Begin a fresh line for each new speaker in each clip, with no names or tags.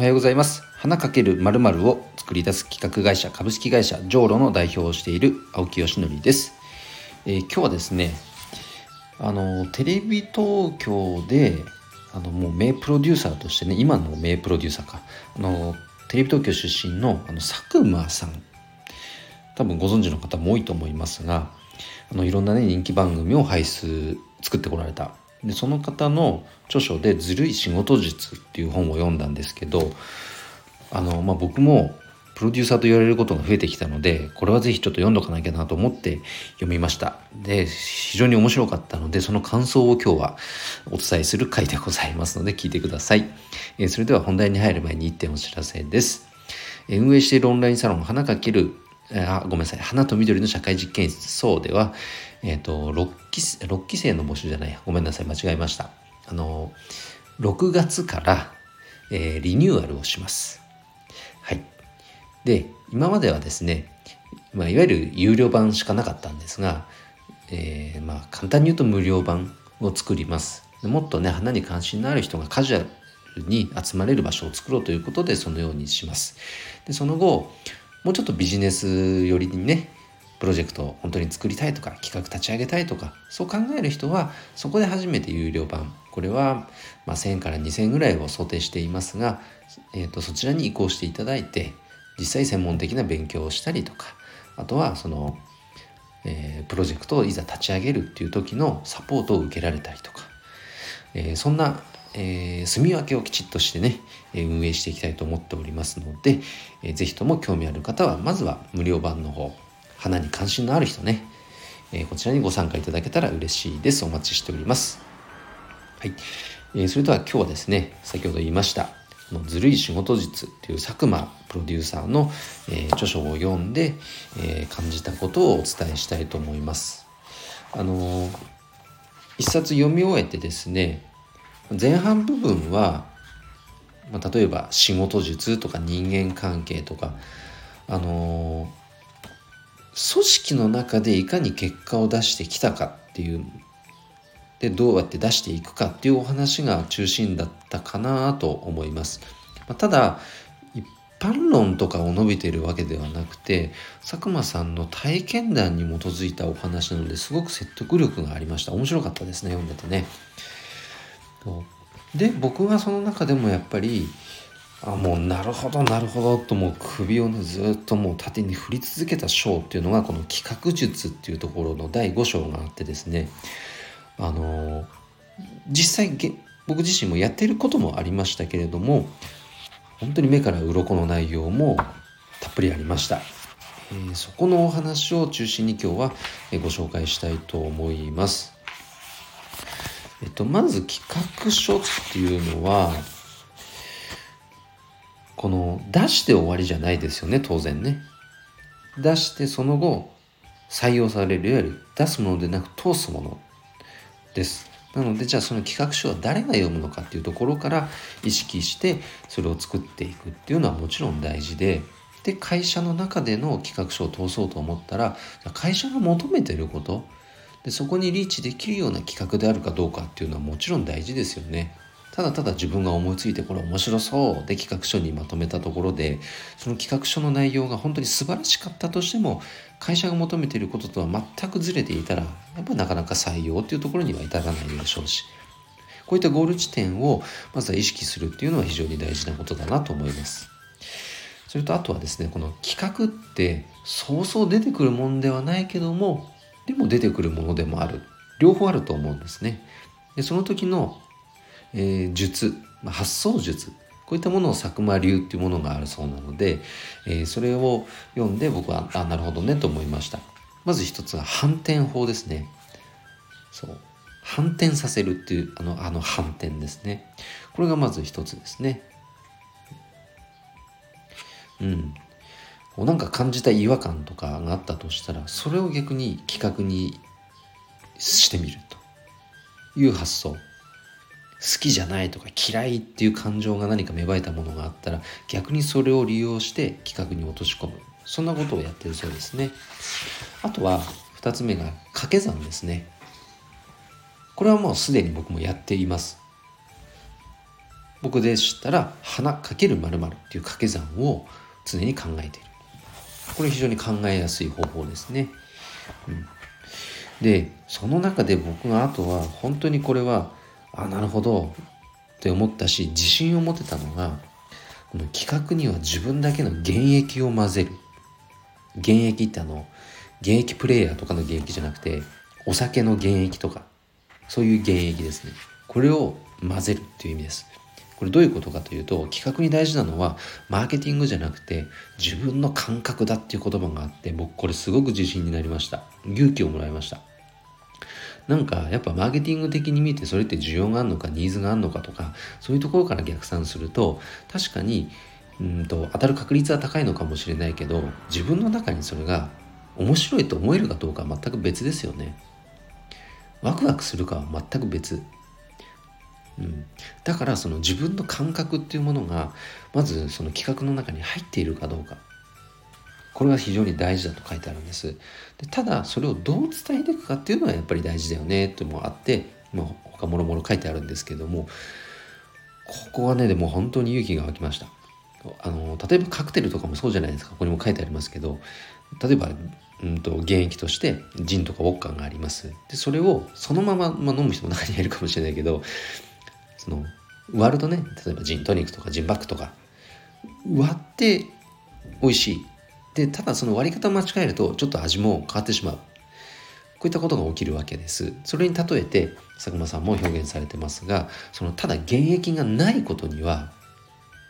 おはようございます。花かけるまるを作り出す企画会社株式会社ジョーロの代表をしている青木よしのりです、えー、今日はですねあのテレビ東京であのもう名プロデューサーとしてね今の名プロデューサーか。あのテレビ東京出身のあの佐久間さん。多分ご存知の方も多いと思いますがあのいろんなね人気番組を輩出作ってこられたでその方の著書で「ずるい仕事術」っていう本を読んだんですけどあの、まあ、僕もプロデューサーと言われることが増えてきたのでこれはぜひちょっと読んどかなきゃなと思って読みました。で非常に面白かったのでその感想を今日はお伝えする回でございますので聞いてください、えー、それでは本題に入る前に1点お知らせです、え、運営しているオンラインサロン花かけるあごめんなさい花と緑の社会実験室そうではえっ、ー、と6期 ,6 期生の募集じゃないごめんなさい。間違えました。あの6月から、えー、リニューアルをします。はい。で今まではですね、まあ、いわゆる有料版しかなかったんですが、えー、まあ簡単に言うと無料版を作ります。もっとね花に関心のある人がカジュアルに集まれる場所を作ろうということでそのようにします。でその後もうちょっとビジネス寄りにねプロジェクトを本当に作りたいとか企画立ち上げたいとかそう考える人はそこで初めて有料版これはま1000から2000ぐらいを想定していますが、えー、とそちらに移行していただいて実際専門的な勉強をしたりとかあとはその、えー、プロジェクトをいざ立ち上げるっていう時のサポートを受けられたりとか、えー、そんな、えー、住み分けをきちっとしてね、え運営していきたいと思っておりますので、えー、ぜひとも興味ある方はまずは無料版の方花に関心のある人ね、えこちらにご参加いただけたら嬉しいです。お待ちしております。はい、えそれでは今日はですね先ほど言いましたのずるい仕事術っていう佐久間プロデューサーの、えー、著書を読んで、えー、感じたことをお伝えしたいと思います。あのー、一冊読み終えてですね前半部分は、まあ、例えば仕事術とか人間関係とかあの組織の中でいかに結果を出してきたかっていうでどうやって出していくかっていうお話が中心だったかなと思います。ま、ただ一般論とかを述べているわけではなくて佐久間さんの体験談に基づいたお話なのですごく説得力がありました面白かったですね読んでてね。で僕はその中でもやっぱりあもうなるほどなるほどともう首をねずっともう縦に振り続けた章っていうのがこの企画術っていうところの第5章があってですね。あの実際僕自身もやってることもありましたけれども本当に目から鱗の内容もたっぷりありました、えー、そこのお話を中心に今日はご紹介したいと思います。えっとまず企画書っていうのはこの出して終わりじゃないですよね当然ね出してその後採用されるいわゆる出すものでなく通すものです。なのでじゃあその企画書は誰が読むのかっていうところから意識してそれを作っていくっていうのはもちろん大事でで会社の中での企画書を通そうと思ったら会社が求めてることでそこにリーチできるような企画であるかどうかっていうのはもちろん大事ですよね。ただただ自分が思いついてこれ面白そうで企画書にまとめたところでその企画書の内容が本当に素晴らしかったとしても会社が求めていることとは全くずれていたらやっぱなかなか採用っていうところには至らないでしょうしこういったゴール地点をまずは意識するっていうのは非常に大事なことだなと思います。それとあとはですねこの企画ってそうそう出てくるもんではないけどもでも出てくるものでもある両方あると思うんですね。でその時のえー、術、発想術。こういったものを佐久間流っていうものがあるそうなので、えー、それを読んで僕はあなるほどねと思いました。まず一つは反転法ですね。そう。反転させるっていうあのあの反転ですね。これがまず一つですね。うん。こうなんか感じた違和感とかがあったとしたらそれを逆に企画にしてみるという発想。好きじゃないとか嫌いっていう感情が何か芽生えたものがあったら逆にそれを利用して企画に落とし込む。そんなことをやってるそうですね。あとは2つ目が掛け算ですね。これはもうすでに僕もやっています。僕でしたら花かける〇〇っていう掛け算を常に考えている。これ非常に考えやすい方法ですね、うん、でその中で僕があとは本当にこれはあなるほど。って思ったし自信を持てたのがこの企画には自分だけの現役を混ぜる。現役ってあの現役プレイヤーとかの現役じゃなくてお酒の現役とかそういう現役ですね。これを混ぜるっていう意味です。これどういうことかというと企画に大事なのはマーケティングじゃなくて自分の感覚だっていう言葉があって僕これすごく自信になりました。勇気をもらいました。なんかやっぱマーケティング的に見てそれって需要があるのかニーズがあるのかとかそういうところから逆算すると確かにうんと当たる確率は高いのかもしれないけど自分の中にそれが面白いと思えるかどうかは全く別ですよね。ワクワクするかは全く別。うん、だからその自分の感覚っていうものがまずその企画の中に入っているかどうか。これが非常に大事だと書いてあるんです。でただそれをどう伝えていくかっていうのはやっぱり大事だよねってもあって、まあ、他もろもろ書いてあるんですけどもここはねでも本当に勇気が湧きました。あの例えばカクテルとかもそうじゃないですか。ここにも書いてありますけど例えばうんと、現役としてジンとかウォッカがあります。でそれをそのまま、まあ、飲む人も中にはいるかもしれないけどその割るとね例えばジントニックとかジンバックとか割って美味しい。でただその割り方を間違えるとちょっと味も変わってしまう。こういったことが起きるわけです。それに例えて佐久間さんも表現されてますがそのただ原液がないことには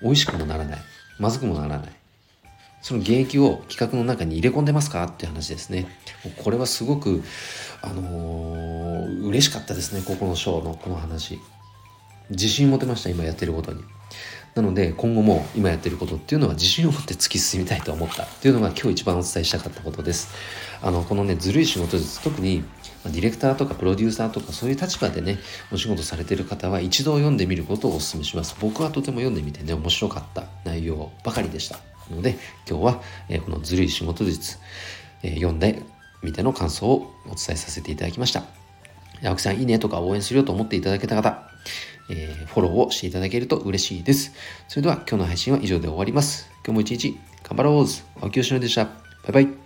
美味しくもならない。まずくもならない。その原液を企画の中に入れ込んでますかっていう話ですね。これはすごくあのー、嬉しかったですねここの章のこの話。自信持てました今やってることに。なので今後も今やってることっていうのは自信を持って突き進みたいと思ったっていうのが今日一番お伝えしたかったことです。あのこのねずるい仕事術特にディレクターとかプロデューサーとかそういう立場でねお仕事されてる方は一度読んでみることをお勧めします。僕はとても読んでみてね面白かった内容ばかりでした。ので今日は、えこのずるい仕事術、え読んでみての感想をお伝えさせていただきました青木さんいいねとか応援するよと思っていただけた方え、フォローをしていただけると嬉しいです。それでは今日の配信は以上で終わります。今日も一日頑張ろう青木よしのでした。バイバイ。